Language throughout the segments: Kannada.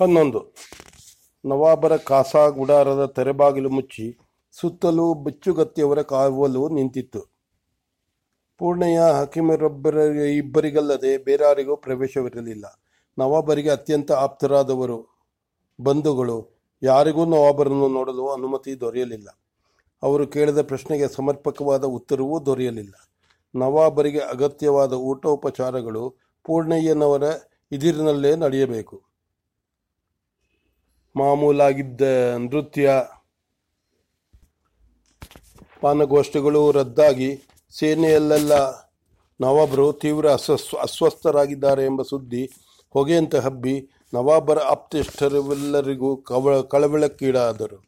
ಹನ್ನೊಂದು. ನವಾಬರ ಕಾಸಾ ಗುಡಾರದ ತೆರೆಬಾಗಿಲು ಮುಚ್ಚಿ ಸುತ್ತಲೂ ಬಿಚ್ಚುಗತ್ತಿಯವರ ಕಾವಲು ನಿಂತಿತ್ತು. ಪೂರ್ಣಯ್ಯ ಹಕೀಮರೊಬ್ಬರ ಇಬ್ಬರಿಗಲ್ಲದೆ ಬೇರಾರಿಗೂ ಪ್ರವೇಶವಿರಲಿಲ್ಲ. ನವಾಬರಿಗೆ ಅತ್ಯಂತ ಆಪ್ತರಾದವರು, ಬಂಧುಗಳು. ಯಾರಿಗೂ ನವಾಬರನ್ನು ನೋಡಲು ಅನುಮತಿ ದೊರೆಯಲಿಲ್ಲ. ಅವರು ಕೇಳಿದ ಪ್ರಶ್ನೆಗೆ ಸಮರ್ಪಕವಾದ ಉತ್ತರವೂ ದೊರೆಯಲಿಲ್ಲ. ನವಾಬರಿಗೆ ಅಗತ್ಯವಾದ ಊಟೋಪಚಾರಗಳು ಪೂರ್ಣಯ್ಯನವರ ಇದಿರಿನಲ್ಲೇ ನಡೆಯಬೇಕು. ಮಾಮೂಲಾಗಿದ್ದ ನೃತ್ಯ. ಪಾನಗೋಷ್ಠಿಗಳು ರದ್ದಾಗಿ ಸೇನೆಯಲ್ಲೆಲ್ಲ ನವಾಬರು ತೀವ್ರ ಅಸ್ವಸ್ ಅಸ್ವಸ್ಥರಾಗಿದ್ದಾರೆ ಎಂಬ ಸುದ್ದಿ ಹೊಗೆಯಂತೆ ಹಬ್ಬಿ ನವಾಬರ ಆಪ್ತಿಷ್ಠರೆಲ್ಲರಿಗೂ ಕವ, ಕಳವಳಕ್ಕೀಡಾದರು.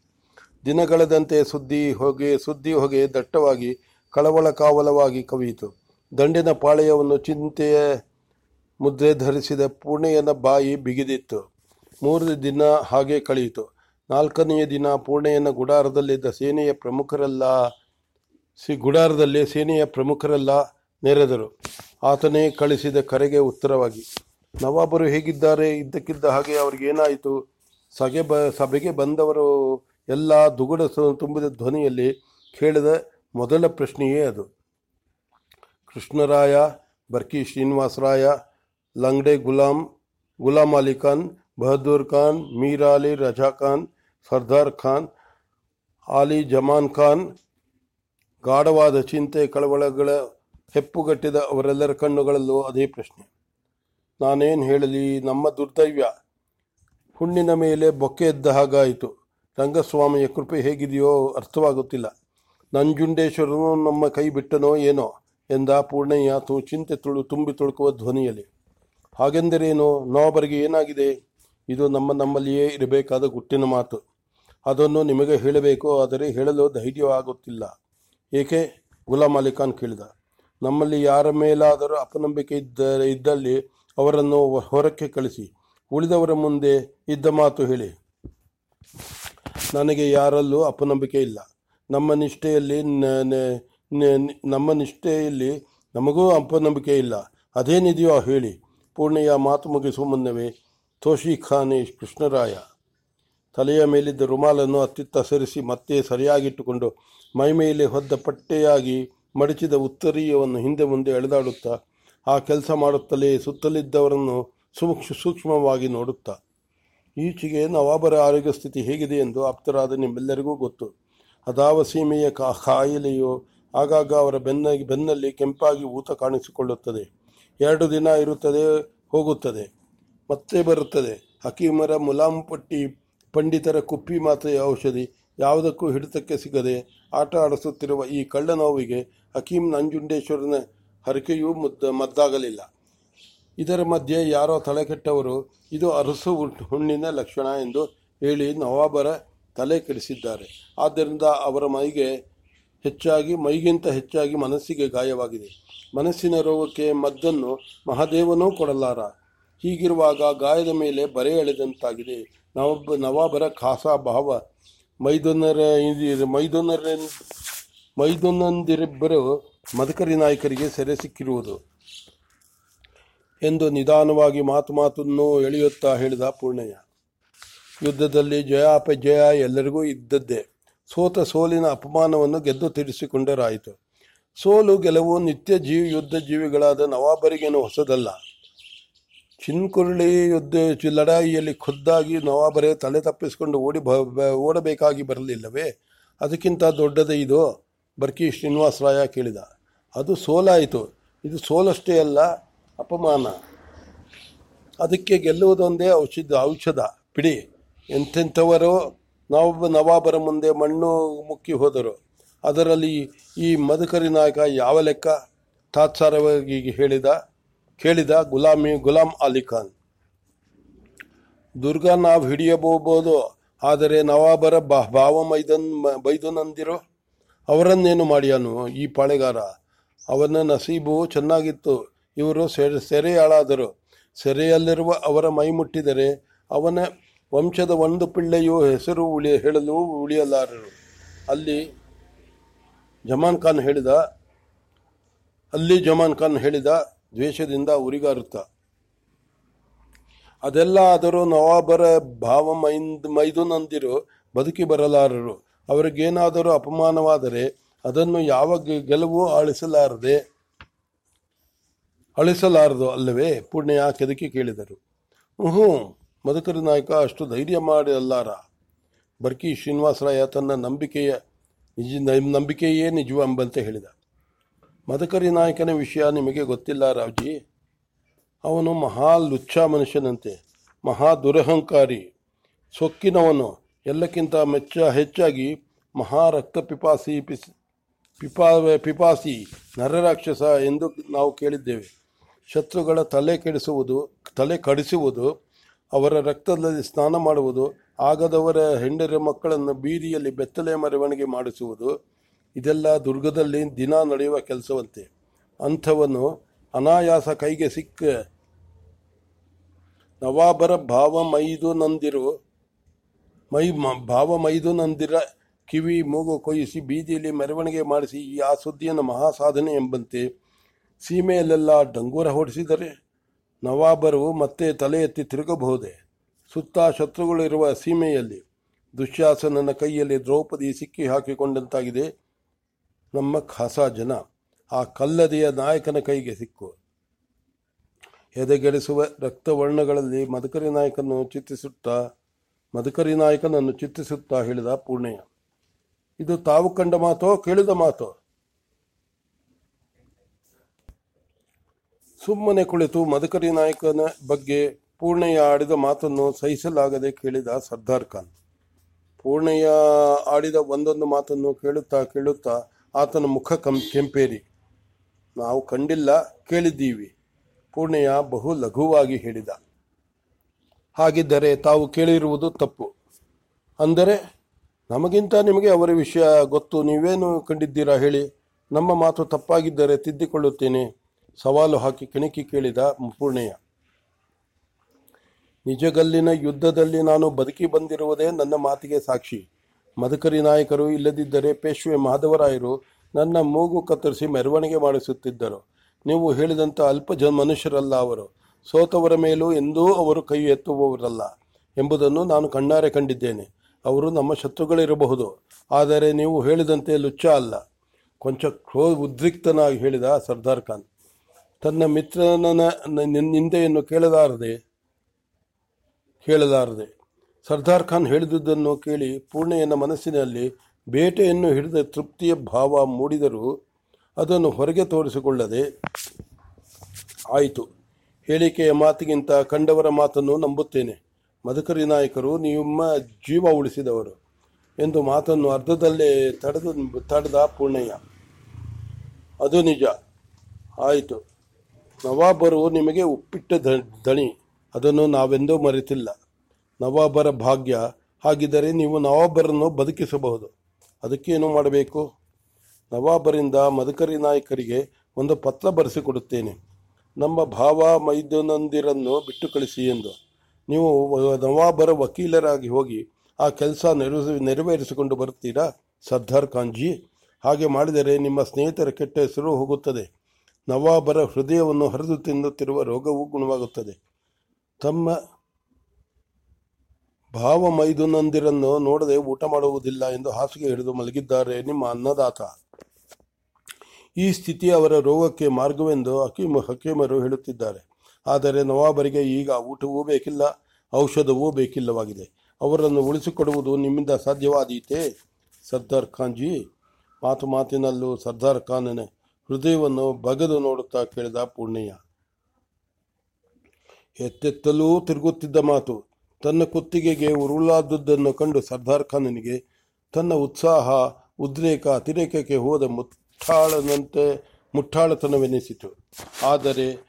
ದಿನಗಳದಂತೆ ಸುದ್ದಿ ಹೊಗೆ ಸುದ್ದಿ ಹೊಗೆ ದಟ್ಟವಾಗಿ ಕಳವಳ ಕಾವಲವಾಗಿ ಕವಿಯಿತು. ದಂಡಿನ ಪಾಳೆಯವನ್ನು ಚಿಂತೆಯ ಮುದ್ರೆ ಧರಿಸಿದ ಪುಣೆಯನ ಬಾಯಿ ಬಿಗಿದಿತ್ತು. ಮೂರು ದಿನ ಹಾಗೆ ಕಳೆಯಿತು. ನಾಲ್ಕನೆಯ ದಿನ ಪೂರ್ಣೆಯನ್ನು ಗುಡಾರದಲ್ಲಿದ್ದ ಸೇನೆಯ ಪ್ರಮುಖರೆಲ್ಲ ಸಿ, ಗುಡಾರದಲ್ಲಿ ಸೇನೆಯ ಪ್ರಮುಖರೆಲ್ಲ ನೆರೆದರು. ಆತನೇ ಕಳಿಸಿದ ಕರೆಗೆ ಉತ್ತರವಾಗಿ, ನವಾಬರು ಹೇಗಿದ್ದಾರೆ? ಇದ್ದಕ್ಕಿದ್ದ ಹಾಗೆ ಅವ್ರಿಗೇನಾಯಿತು ಸಗೆ ಬ, ಸಭೆಗೆ ಬಂದವರು ಎಲ್ಲ ದುಗುಡ ತುಂಬಿದ ಧ್ವನಿಯಲ್ಲಿ ಕೇಳಿದ ಮೊದಲ ಪ್ರಶ್ನೆಯೇ ಅದು. ಕೃಷ್ಣರಾಯ, ಬರ್ಕಿ ಶ್ರೀನಿವಾಸರಾಯ, ಲಂಗ್ಡೆ ಗುಲಾಂ ಗುಲಾಮ್ ಅಲಿ ಬಹದ್ದೂರ್ ಖಾನ್ ಮೀರ್ ಅಲಿ ರಜಾ ಖಾನ್ ಸರ್ದಾರ್ ಖಾನ್ ಆಲಿ ಜಮಾನ್ ಖಾನ್ ಗಾಢವಾದ ಚಿಂತೆ ಕಳವಳಗಳ ಹೆಪ್ಪುಗಟ್ಟಿದ ಅವರೆಲ್ಲರ ಕಣ್ಣುಗಳಲ್ಲೂ ಅದೇ ಪ್ರಶ್ನೆ. ನಾನೇನು ಹೇಳಲಿ, ನಮ್ಮ ದುರ್ದೈವ್ಯ. ಹುಣ್ಣಿನ ಮೇಲೆ ಬೊಕ್ಕೆ ಎದ್ದ ಹಾಗಾಯಿತು. ರಂಗಸ್ವಾಮಿಯ ಕೃಪೆ ಹೇಗಿದೆಯೋ ಅರ್ಥವಾಗುತ್ತಿಲ್ಲ. ನಂಜುಂಡೇಶ್ವರನು ನಮ್ಮ ಕೈ ಬಿಟ್ಟನೋ ಏನೋ ಎಂದ ಪೂರ್ಣಯ್ಯ ತು ಚಿಂತೆ ತುಳು ತುಂಬಿ ತುಳುಕುವ ಧ್ವನಿಯಲ್ಲಿ. ಹಾಗೆಂದರೇನು? ನವಾಬರಿಗೆ ಏನಾಗಿದೆ? ಇದು ನಮ್ಮ ನಮ್ಮಲ್ಲಿಯೇ ಇರಬೇಕಾದ ಗುಟ್ಟಿನ ಮಾತು. ಅದನ್ನು ನಿಮಗೆ ಹೇಳಬೇಕು ಆದರೆ ಹೇಳಲು ಧೈರ್ಯವಾಗುತ್ತಿಲ್ಲ. ಏಕೆ? ಗುಲಾಂ ಅಲಿ ಖಾನ್ ಕೇಳಿದ. ನಮ್ಮಲ್ಲಿ ಯಾರ ಮೇಲಾದರೂ ಅಪನಂಬಿಕೆ ಇದ್ದ ಇದ್ದಲ್ಲಿ ಅವರನ್ನು ಹೊರಕ್ಕೆ ಕಳಿಸಿ. ಉಳಿದವರ ಮುಂದೆ ಇದ್ದ ಮಾತು ಹೇಳಿ. ನನಗೆ ಯಾರಲ್ಲೂ ಅಪನಂಬಿಕೆ ಇಲ್ಲ. ನಮ್ಮ ನಿಷ್ಠೆಯಲ್ಲಿ ನಮ್ಮ ನಿಷ್ಠೆಯಲ್ಲಿ ನಮಗೂ ಅಪನಂಬಿಕೆ ಇಲ್ಲ. ಅದೇನಿದೆಯೋ ಹೇಳಿ. ಪೂರ್ಣೆಯ ಮಾತು ಮುಗಿಸುವ ಮುನ್ನವೇ ತೋಷಿ ಖಾನೆ ಕೃಷ್ಣರಾಯ. ತಲೆಯ ಮೇಲಿದ್ದ ರುಮಾಲನ್ನು ಅತ್ತಿತ್ತ ಸರಿಸಿ ಮತ್ತೆ ಸರಿಯಾಗಿಟ್ಟುಕೊಂಡು ಮೈಮೇಲೆ ಹೊದ್ದ ಪಟ್ಟೆಯಾಗಿ ಮಡಚಿದ ಉತ್ತರೀಯವನ್ನು ಹಿಂದೆ ಮುಂದೆ ಎಳೆದಾಡುತ್ತಾ, ಆ ಕೆಲಸ ಮಾಡುತ್ತಲೇ ಸುತ್ತಲಿದ್ದವರನ್ನು ಸೂಕ್ಷ್ಮ ಸೂಕ್ಷ್ಮವಾಗಿ ನೋಡುತ್ತಾ, ಈಚೆಗೆ ನವಾಬರ ಆರೋಗ್ಯ ಸ್ಥಿತಿ ಹೇಗಿದೆ ಎಂದು ಆಪ್ತರಾದ ನಿಮ್ಮೆಲ್ಲರಿಗೂ ಗೊತ್ತು. ಅದಾವ ಸೀಮೆಯ ಕಾಯಿಲೆಯು ಆಗಾಗ ಅವರ ಬೆನ್ನ ಬೆನ್ನಲ್ಲಿ ಕೆಂಪಾಗಿ ಊತ ಕಾಣಿಸಿಕೊಳ್ಳುತ್ತದೆ. ಎರಡು ದಿನ ಇರುತ್ತದೆ, ಹೋಗುತ್ತದೆ. ಮತ್ತೆ ಬರುತ್ತದೆ. ಹಕೀಮರ ಮುಲಾಮ್ ಪಟ್ಟಿ ಪಂಡಿತರ ಕುಪ್ಪಿ ಮಾತ್ರೆಯ ಔಷಧಿ ಯಾವುದಕ್ಕೂ ಹಿಡಿತಕ್ಕೆ ಸಿಗದೆ ಆಟ ಆಡಿಸುತ್ತಿರುವ ಈ ಕಳ್ಳ ನೋವಿಗೆ ಹಕೀಮ್ ನಂಜುಂಡೇಶ್ವರನ ಹರಕೆಯೂ ಮುದ್ದ ಮದ್ದಾಗಲಿಲ್ಲ. ಇದರ ಮಧ್ಯೆ ಯಾರೋ ತಲೆಕೆಟ್ಟವರು, ಇದು ಅರಸು ಹುಣ್ಣಿನ ಲಕ್ಷಣ ಎಂದು ಹೇಳಿ ನವಾಬರ ತಲೆ ಕೆಡಿಸಿದ್ದಾರೆ. ಆದ್ದರಿಂದ ಅವರ ಮೈಗೆ ಹೆಚ್ಚಾಗಿ, ಮೈಗಿಂತ ಹೆಚ್ಚಾಗಿ ಮನಸ್ಸಿಗೆ ಗಾಯವಾಗಿದೆ. ಮನಸ್ಸಿನ ರೋಗಕ್ಕೆ ಮದ್ದನ್ನು ಮಹಾದೇವನೂ ಕೊಡಲಾರ. ಹೀಗಿರುವಾಗ ಗಾಯದ ಮೇಲೆ ಬರೆ ಎಳೆದಂತಾಗಿದೆ. ನವಾಬ, ನವಾಬರ ಖಾಸಾ ಭಾವ. ಮೈದೊನ್ನರ ಮೈದೊನ್ನರ ಮೈದುನರ ಮೈದುನಂದಿರಿಬ್ಬರು ಮದಕರಿ ನಾಯಕರಿಗೆ ಸೆರೆ ಸಿಕ್ಕಿರುವುದು ಎಂದು ನಿಧಾನವಾಗಿ ಮಾತು ಮಾತನ್ನು ಎಳೆಯುತ್ತಾ ಹೇಳಿದ ಪೂರ್ಣಯ್ಯ. ಯುದ್ಧದಲ್ಲಿ ಜಯ ಅಪಜಯ ಎಲ್ಲರಿಗೂ ಇದ್ದದ್ದೇ. ಸೋತ ಸೋಲಿನ ಅಪಮಾನವನ್ನು ಗೆದ್ದು ತೀರಿಸಿಕೊಂಡರಾಯಿತು. ಸೋಲು ಗೆಲುವು ನಿತ್ಯ ಜೀವಿ, ಯುದ್ಧ ಜೀವಿಗಳಾದ ನವಾಬರಿಗೇನು ಹೊಸದಲ್ಲ. ಚಿನ್ಕುರುಳಿ ಯುದ್ಧ ಚಿ- ಲಡಾಯಿಯಲ್ಲಿ ಖುದ್ದಾಗಿ ನವಾಬರೇ ತಲೆ ತಪ್ಪಿಸಿಕೊಂಡು ಓಡಿ ಬ ಓಡಬೇಕಾಗಿ ಬರಲಿಲ್ಲವೇ? ಅದಕ್ಕಿಂತ ದೊಡ್ಡದೇ ಇದು, ಬರ್ಕಿ ಶ್ರೀನಿವಾಸರಾಯ ಕೇಳಿದ. ಅದು ಸೋಲಾಯಿತು. ಇದು ಸೋಲಷ್ಟೇ ಅಲ್ಲ, ಅಪಮಾನ. ಅದಕ್ಕೆ ಗೆಲ್ಲುವುದೊಂದೇ ಔಷಧ ಔಷಧ. ಬಿಡಿ. ಎಂತೆಂಥವರು ನವಾಬ ನವಾಬರ ಮುಂದೆ ಮಣ್ಣು ಮುಕ್ಕಿ ಹೋದರು. ಅದರಲ್ಲಿ ಈ ಮಧುಕರಿ ನಾಯಕ ಯಾವ ಲೆಕ್ಕ? ತಾತ್ಸಾರವಾಗಿ ಹೇಳಿದ ಕೇಳಿದ ಗುಲಾಮಿ ಗುಲಾಂ ಅಲಿ ಖಾನ್, ದುರ್ಗ, ನಾವು ಹಿಡಿಯಬಹುದು? ಆದರೆ ನವಾಬರ ಭಾವ ಮೈದನ್ ಬೈದುನಂದಿರೋ ಅವರನ್ನೇನು ಮಾಡ್ಯಾನು ಈ ಪಾಳೆಗಾರ? ಅವನ ನಸೀಬು ಚೆನ್ನಾಗಿತ್ತು, ಇವರು ಸೆರೆ, ಸೆರೆಯಾಳಾದರು. ಸೆರೆಯಲ್ಲಿರುವ ಅವರ ಮೈ ಮುಟ್ಟಿದರೆ ಅವನ ವಂಶದ ಒಂದು ಪಿಳ್ಳೆಯು ಹೆಸರು ಉಳಿ, ಹೇಳಲು ಉಳಿಯಲಾರರು. ಅಲ್ಲಿ ಜಮಾನ್ ಖಾನ್ ಹೇಳಿದ, ಅಲ್ಲಿ ಜಮಾನ್ ಖಾನ್ ಹೇಳಿದ ದ್ವೇಷದಿಂದ ಉರಿಗಾರುತ್ತ. ಅದೆಲ್ಲ ಆದರೂ ನವಾಬರ ಭಾವ ಮೈಂದ್ ಮೈದುನಂದಿರು ಬದುಕಿ ಬರಲಾರರು. ಅವರಿಗೇನಾದರೂ ಅಪಮಾನವಾದರೆ ಅದನ್ನು ಯಾವ ಗೆಲುವು ಅಳಿಸಲಾರದೆ ಅಳಿಸಲಾರದು ಅಲ್ಲವೇ? ಪುಣ್ಯ ಕೆದಕಿ ಕೇಳಿದರು. ಹ್ಞೂ ಮಧುಕರಿ ನಾಯಕ, ಅಷ್ಟು ಧೈರ್ಯ ಮಾಡಿ ಅಲ್ಲಾರ. ಬರ್ಕಿ ಶ್ರೀನಿವಾಸರಾಯ ತನ್ನ ನಂಬಿಕೆಯ ನಿಜ ನಂಬಿಕೆಯೇ ನಿಜವೆಂಬಂತೆ ಹೇಳಿದ. ಮಧುಕರಿ ನಾಯಕನ ವಿಷಯ ನಿಮಗೆ ಗೊತ್ತಿಲ್ಲ ರಾವ್ಜಿ. ಅವನು ಮಹಾ ಲುಚ್ಛ ಮನುಷ್ಯನಂತೆ, ಮಹಾ ದುರಹಂಕಾರಿ, ಸೊಕ್ಕಿನವನು, ಎಲ್ಲಕ್ಕಿಂತ ಮೆಚ್ಚ ಹೆಚ್ಚಾಗಿ ಮಹಾ ರಕ್ತ ಪಿಪಾಸಿ ಪಿಸ್, ಪಿಪಾ, ಪಿಪಾಸಿ, ನರರಾಕ್ಷಸ ಎಂದು ನಾವು ಕೇಳಿದ್ದೇವೆ. ಶತ್ರುಗಳ ತಲೆ ಕೆಡಿಸುವುದು, ತಲೆ ಕಡಿಸುವುದು, ಅವರ ರಕ್ತದಲ್ಲಿ ಸ್ನಾನ ಮಾಡುವುದು, ಆಗದವರ ಹೆಂಡರ ಮಕ್ಕಳನ್ನು ಬೀದಿಯಲ್ಲಿ ಬೆತ್ತಲೆ ಮೆರವಣಿಗೆ ಮಾಡಿಸುವುದು ಇದೆಲ್ಲ ದುರ್ಗದಲ್ಲಿ ದಿನ ನಡೆಯುವ ಕೆಲಸವಂತೆ. ಅಂಥವನು ಅನಾಯಾಸ ಕೈಗೆ ಸಿಕ್ಕ ನವಾಬರ ಭಾವ ಮೈದು ನಂದಿರು, ಮೈ ಮ- ಭಾವ ಮೈದು ನಂದಿರ ಕಿವಿ ಮೂಗು ಕೊಯಿಸಿ ಬೀದಿಯಲ್ಲಿ ಮೆರವಣಿಗೆ ಮಾಡಿಸಿ ಈ ಆ ಸುದ್ದಿಯನ್ನು ಮಹಾ ಸಾಧನೆ ಎಂಬಂತೆ ಸೀಮೆಯಲ್ಲೆಲ್ಲ ಡಂಗೂರ ಹೊಡಿಸಿದರೆ ನವಾಬರು ಮತ್ತೆ ತಲೆ ಎತ್ತಿ ತಿರುಗಬಹುದೇ? ಸುತ್ತ ಶತ್ರುಗಳಿರುವ ಸೀಮೆಯಲ್ಲಿ ದುಶ್ಯಾಸನನ ಕೈಯಲ್ಲಿ ದ್ರೌಪದಿ ಸಿಕ್ಕಿ ಹಾಕಿಕೊಂಡಂತಾಗಿದೆ. ನಮ್ಮ ಖಾಸಾ ಜನ ಆ ಕಲ್ಲದೆಯ ನಾಯಕನ ಕೈಗೆ ಸಿಕ್ಕು. ಎದೆಗೆಡಿಸುವ ರಕ್ತವರ್ಣಗಳಲ್ಲಿ ಮದಕರಿ ನಾಯಕನನ್ನು ಚಿತ್ತಿಸುತ್ತಾ ಮದಕರಿ ನಾಯಕನನ್ನು ಚಿತ್ತಿಸುತ್ತಾ ಹೇಳಿದ ಪೂರ್ಣಯ್ಯ. ಇದು ತಾವು ಕಂಡ ಮಾತೋ, ಕೇಳಿದ ಮಾತೋ? ಸುಮ್ಮನೆ ಕುಳಿತು ಮದಕರಿ ನಾಯಕನ ಬಗ್ಗೆ ಪೂರ್ಣಯ್ಯ ಆಡಿದ ಮಾತನ್ನು ಸಹಿಸಲಾಗದೆ ಕೇಳಿದ ಸರ್ದಾರ್ ಖಾನ್. ಪೂರ್ಣಯ್ಯ ಆಡಿದ ಒಂದೊಂದು ಮಾತನ್ನು ಕೇಳುತ್ತಾ ಕೇಳುತ್ತಾ ಆತನ ಮುಖ ಕಂ, ಕೆಂಪೇರಿ. ನಾವು ಕಂಡಿಲ್ಲ, ಕೇಳಿದ್ದೀವಿ. ಪೂರ್ಣೆಯ ಬಹು ಲಘುವಾಗಿ ಹೇಳಿದ. ಹಾಗಿದ್ದರೆ ತಾವು ಕೇಳಿರುವುದು ತಪ್ಪು. ಅಂದರೆ, ನಮಗಿಂತ ನಿಮಗೆ ಅವರ ವಿಷಯ ಗೊತ್ತು. ನೀವೇನು ಕಂಡಿದ್ದೀರಾ ಹೇಳಿ. ನಮ್ಮ ಮಾತು ತಪ್ಪಾಗಿದ್ದರೆ ತಿದ್ದಿಕೊಳ್ಳುತ್ತೇನೆ. ಸವಾಲು ಹಾಕಿ ಕೆಣಕಿ ಕೇಳಿದ ಪೂರ್ಣಯ್ಯ ನಿಜಗಲ್ಲಿನ ಯುದ್ಧದಲ್ಲಿ ನಾನು ಬದುಕಿ ಬಂದಿರುವುದೇ ನನ್ನ ಮಾತಿಗೆ ಸಾಕ್ಷಿ. ಮಧುಕರಿ ನಾಯಕರು ಇಲ್ಲದಿದ್ದರೆ ಪೇಶ್ವೆ ಮಾಧವರಾಯರು ನನ್ನ ಮೂಗು ಕತ್ತರಿಸಿ ಮೆರವಣಿಗೆ ಮಾಡಿಸುತ್ತಿದ್ದರು. ನೀವು ಹೇಳಿದಂಥ ಅಲ್ಪ ಜನ ಮನುಷ್ಯರಲ್ಲ ಅವರು. ಸೋತವರ ಮೇಲೂ ಎಂದೂ ಅವರು ಕೈ ಎತ್ತುವವರಲ್ಲ ಎಂಬುದನ್ನು ನಾನು ಕಣ್ಣಾರೆ ಕಂಡಿದ್ದೇನೆ. ಅವರು ನಮ್ಮ ಶತ್ರುಗಳಿರಬಹುದು. ಆದರೆ ನೀವು ಹೇಳಿದಂತೆ ಲುಚ್ಚ ಅಲ್ಲ. ಕೊಂಚ ಕ್ರೋ ಉದ್ರಿಕ್ತನಾಗಿ ಹೇಳಿದ ಸರ್ದಾರ್ ಖಾನ್. ತನ್ನ ಮಿತ್ರನ ನಿಂದೆಯನ್ನು ಕೇಳಲಾರದೆ ಕೇಳಲಾರದೆ ಸರ್ದಾರ್ ಖಾನ್ ಹೇಳಿದುದನ್ನು ಕೇಳಿ ಪೂರ್ಣಯ್ಯನ ಮನಸ್ಸಿನಲ್ಲಿ ಬೇಟೆಯನ್ನು ಹಿಡಿದ ತೃಪ್ತಿಯ ಭಾವ ಮೂಡಿದರೂ ಅದನ್ನು ಹೊರಗೆ ತೋರಿಸಿಕೊಳ್ಳದೆ ಆಯಿತು. ಹೇಳಿಕೆಯ ಮಾತಿಗಿಂತ ಕಂಡವರ ಮಾತನ್ನು ನಂಬುತ್ತೇನೆ. ಮಧುಕರಿ ನಾಯಕರು ನಿಮ್ಮ ಜೀವ ಉಳಿಸಿದವರು ಎಂದು ಮಾತನ್ನು ಅರ್ಧದಲ್ಲೇ ತಡೆದು ತಡೆದ ಪೂರ್ಣಯ್ಯ. ಅದು ನಿಜ. ಆಯಿತು. ನವಾಬರು ನಿಮಗೆ ಉಪ್ಪಿಟ್ಟ ದಣಿ. ಅದನ್ನು ನಾವೆಂದೂ ಮರೆತಿಲ್ಲ. ನವಾಬರ ಭಾಗ್ಯ ಹಾಗಿದ್ದರೆ ನೀವು ನವಾಬರನ್ನು ಬದುಕಿಸಬಹುದು. ಅದಕ್ಕೇನು ಮಾಡಬೇಕು? ನವಾಬರಿಂದ ಮದಕರಿ ನಾಯಕರಿಗೆ ಒಂದು ಪತ್ರ ಬರೆಸಿಕೊಡುತ್ತೇನೆ. ನಮ್ಮ ಭಾವ ಮೈದನಂದಿರನ್ನು ಬಿಟ್ಟು ಕಳಿಸಿ ಎಂದು. ನೀವು ನವಾಬರ ವಕೀಲರಾಗಿ ಹೋಗಿ ಆ ಕೆಲಸ ನೆರವೇರಿಸಿ ನೆರವೇರಿಸಿಕೊಂಡು ಬರುತ್ತೀರಾ? ಸರ್ದಾರ್ ಖಾನ್ಜಿ, ಹಾಗೆ ಮಾಡಿದರೆ ನಿಮ್ಮ ಸ್ನೇಹಿತರ ಕೆಟ್ಟ ಹೆಸರು ಹೋಗುತ್ತದೆ. ನವಾಬರ ಹೃದಯವನ್ನು ಹರಿದು ತಿನ್ನುತ್ತಿರುವ ರೋಗವೂ ಗುಣವಾಗುತ್ತದೆ. ತಮ್ಮ ಭಾವ ಮೈದುನಂದಿರನ್ನು ನೋಡದೆ ಊಟ ಮಾಡುವುದಿಲ್ಲ ಎಂದು ಹಾಸಿಗೆ ಹಿಡಿದು ಮಲಗಿದ್ದಾರೆ ನಿಮ್ಮ ಅನ್ನದಾತ. ಈ ಸ್ಥಿತಿ ಅವರ ರೋಗಕ್ಕೆ ಮಾರ್ಗವೆಂದು ಹಕೀಮ, ಹಕೀಮರು ಹೇಳುತ್ತಿದ್ದಾರೆ. ಆದರೆ ನವಾಬರಿಗೆ ಈಗ ಊಟವೂ ಬೇಕಿಲ್ಲ, ಔಷಧವೂ ಬೇಕಿಲ್ಲವಾಗಿದೆ. ಅವರನ್ನು ಉಳಿಸಿಕೊಡುವುದು ನಿಮ್ಮಿಂದ ಸಾಧ್ಯವಾದೀತೆ? ಸರ್ದಾರ್ ಖಾನ್ಜಿ ಮಾತು ಮಾತಿನಲ್ಲೂ ಸರ್ದಾರ್ ಖಾನನ ಹೃದಯವನ್ನು ಬಗೆದು ನೋಡುತ್ತಾ ಕೇಳಿದ ಪೂರ್ಣಯ್ಯ. ಎತ್ತೆತ್ತಲೂ ತಿರುಗುತ್ತಿದ್ದ ಮಾತು ತನ್ನ ಕುತ್ತಿಗೆಗೆ ಉರುಳಾದದ್ದನ್ನು ಕಂಡು ಸರ್ದಾರ್ ಖಾನನಿಗೆ ತನ್ನ ಉತ್ಸಾಹ, ಉದ್ರೇಕ ಅತಿರೇಕಕ್ಕೆ ಹೋದ ಮುಟ್ಟಾಳನಂತೆ ಮುಟ್ಟಾಳತನವೆನಿಸಿತು. ಆದರೆ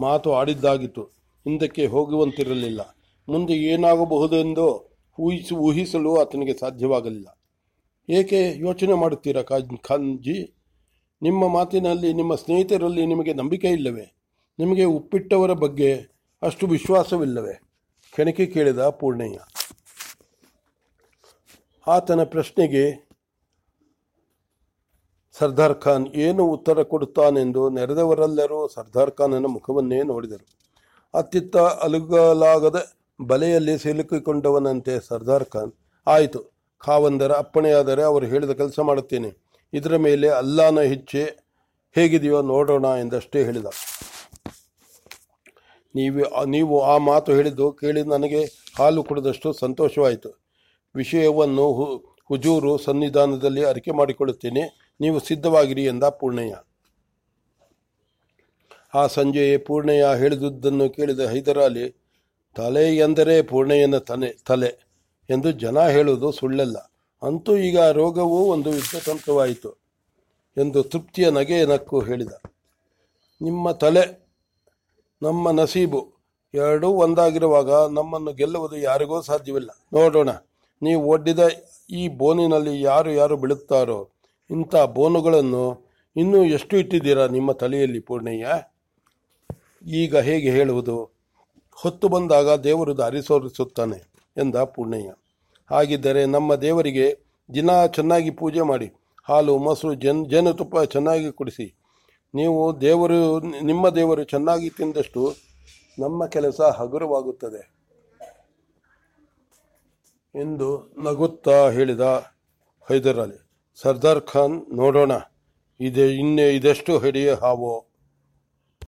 ಮಾತು ಆಡಿದ್ದಾಗಿತ್ತು. ಹಿಂದಕ್ಕೆ ಹೋಗುವಂತಿರಲಿಲ್ಲ. ಮುಂದೆ ಏನಾಗಬಹುದೆಂದು ಊಹಿಸಿ, ಊಹಿಸಲು ಆತನಿಗೆ ಸಾಧ್ಯವಾಗಲಿಲ್ಲ. ಏಕೆ ಯೋಚನೆ ಮಾಡುತ್ತೀರಾ ಖಾನ್ ಖಾನ್ಜಿ? ನಿಮ್ಮ ಮಾತಿನಲ್ಲಿ, ನಿಮ್ಮ ಸ್ನೇಹಿತರಲ್ಲಿ ನಿಮಗೆ ನಂಬಿಕೆ ಇಲ್ಲವೇ ನಿಮಗೆ ಉಪ್ಪಿಟ್ಟವರ ಬಗ್ಗೆ ಅಷ್ಟು ವಿಶ್ವಾಸವಿಲ್ಲವೇ? ಕೆಣಕಿ ಕೇಳಿದ ಪೂರ್ಣಯ್ಯ. ಆತನ ಪ್ರಶ್ನೆಗೆ, ಸರ್ದಾರ್ ಖಾನ್ ಏನು ಉತ್ತರ ಕೊಡುತ್ತಾನೆಂದು ನೆರೆದವರೆಲ್ಲರೂ ಸರ್ದಾರ್ ಖಾನನ ಮುಖವನ್ನೇ ನೋಡಿದರು. ಅತ್ತಿತ್ತ ಅಲುಗಲಾಗದ ಬಲೆಯಲ್ಲಿ ಸಿಲುಕಿಕೊಂಡವನಂತೆ ಸರ್ದಾರ್ ಖಾನ್, ಆಯಿತು, ಖಾವಂದರ ಅಪ್ಪಣೆಯಾದರೆ ಅವರು ಹೇಳಿದ ಕೆಲಸ ಮಾಡುತ್ತೇನೆ. ಇದರ ಮೇಲೆ ಅಲ್ಲಾನ ಇಚ್ಛೆ ಹೇಗಿದೆಯೋ ನೋಡೋಣ ಎಂದಷ್ಟೇ ಹೇಳಿದ. ನೀವು ನೀವು ಆ ಮಾತು ಹೇಳಿದ್ದು ಕೇಳಿ ನನಗೆ ಹಾಲು ಕುಡಿದಷ್ಟು ಸಂತೋಷವಾಯಿತು. ವಿಷಯವನ್ನು ಹು- ಹುಜೂರು ಸನ್ನಿಧಾನದಲ್ಲಿ ಅರಿಕೆ ಮಾಡಿಕೊಳ್ಳುತ್ತೇನೆ. ನೀವು ಸಿದ್ಧವಾಗಿರಿ ಎಂದ ಪೂರ್ಣಯ್ಯ. ಆ ಸಂಜೆಯೇ ಪೂರ್ಣಯ್ಯ ಹೇಳಿದುದನ್ನು ಕೇಳಿದ ಹೈದರಾಲಿ, ತಲೆ ಎಂದರೆ ಪೂರ್ಣಯ್ಯನ ತನೆ, ತಲೆ ಎಂದು ಜನ ಹೇಳುವುದು ಸುಳ್ಳಲ್ಲ. ಅಂತೂ ಈಗ ರೋಗವು ಒಂದು ಯುದ್ಧತಂತ್ರವಾಯಿತು ಎಂದು ತೃಪ್ತಿಯ ನಗೆಯ ನಕ್ಕು ಹೇಳಿದ. ನಿಮ್ಮ ತಲೆ ನಮ್ಮ ನಸೀಬು ಎರಡೂ ಒಂದಾಗಿರುವಾಗ ನಮ್ಮನ್ನು ಗೆಲ್ಲುವುದು ಯಾರಿಗೂ ಸಾಧ್ಯವಿಲ್ಲ. ನೋಡೋಣ, ನೀವು ಒಡ್ಡಿದ ಈ ಬೋನಿನಲ್ಲಿ ಯಾರು ಯಾರು ಬೀಳುತ್ತಾರೋ, ಇಂಥ ಬೋನುಗಳನ್ನು ಇನ್ನೂ ಎಷ್ಟು ಇಟ್ಟಿದ್ದೀರಾ ನಿಮ್ಮ ತಲೆಯಲ್ಲಿ ಪೂರ್ಣಯ್ಯ? ಈಗ ಹೇಗೆ ಹೇಳುವುದು? ಹೊತ್ತು ಬಂದಾಗ ದೇವರು ದಾರಿ ಸೋರಿಸುತ್ತಾನೆ ಎಂದ ಪೂರ್ಣಯ್ಯ. ಹಾಗಿದ್ದರೆ ನಮ್ಮ ದೇವರಿಗೆ ದಿನ ಚೆನ್ನಾಗಿ ಪೂಜೆ ಮಾಡಿ, ಹಾಲು, ಮೊಸರು, ಜನ್, ಜೇನುತುಪ್ಪ ಚೆನ್ನಾಗಿ ಕುಡಿಸಿ. ನೀವು ದೇವರು, ನಿಮ್ಮ ದೇವರು ಚೆನ್ನಾಗಿ ತಿಂದಷ್ಟು ನಮ್ಮ ಕೆಲಸ ಹಗುರವಾಗುತ್ತದೆ. ಎಂದು ನಗುತ್ತಾ ಹೇಳಿದ ಹೈದರಾಲಿ ಸರ್ದಾರ್ ಖಾನ್ ನೋಡೋಣ, ಇದೆ ಇನ್ನೇ ಇದೆಷ್ಟು ಹಿಡಿಯ ಹಾವೋ?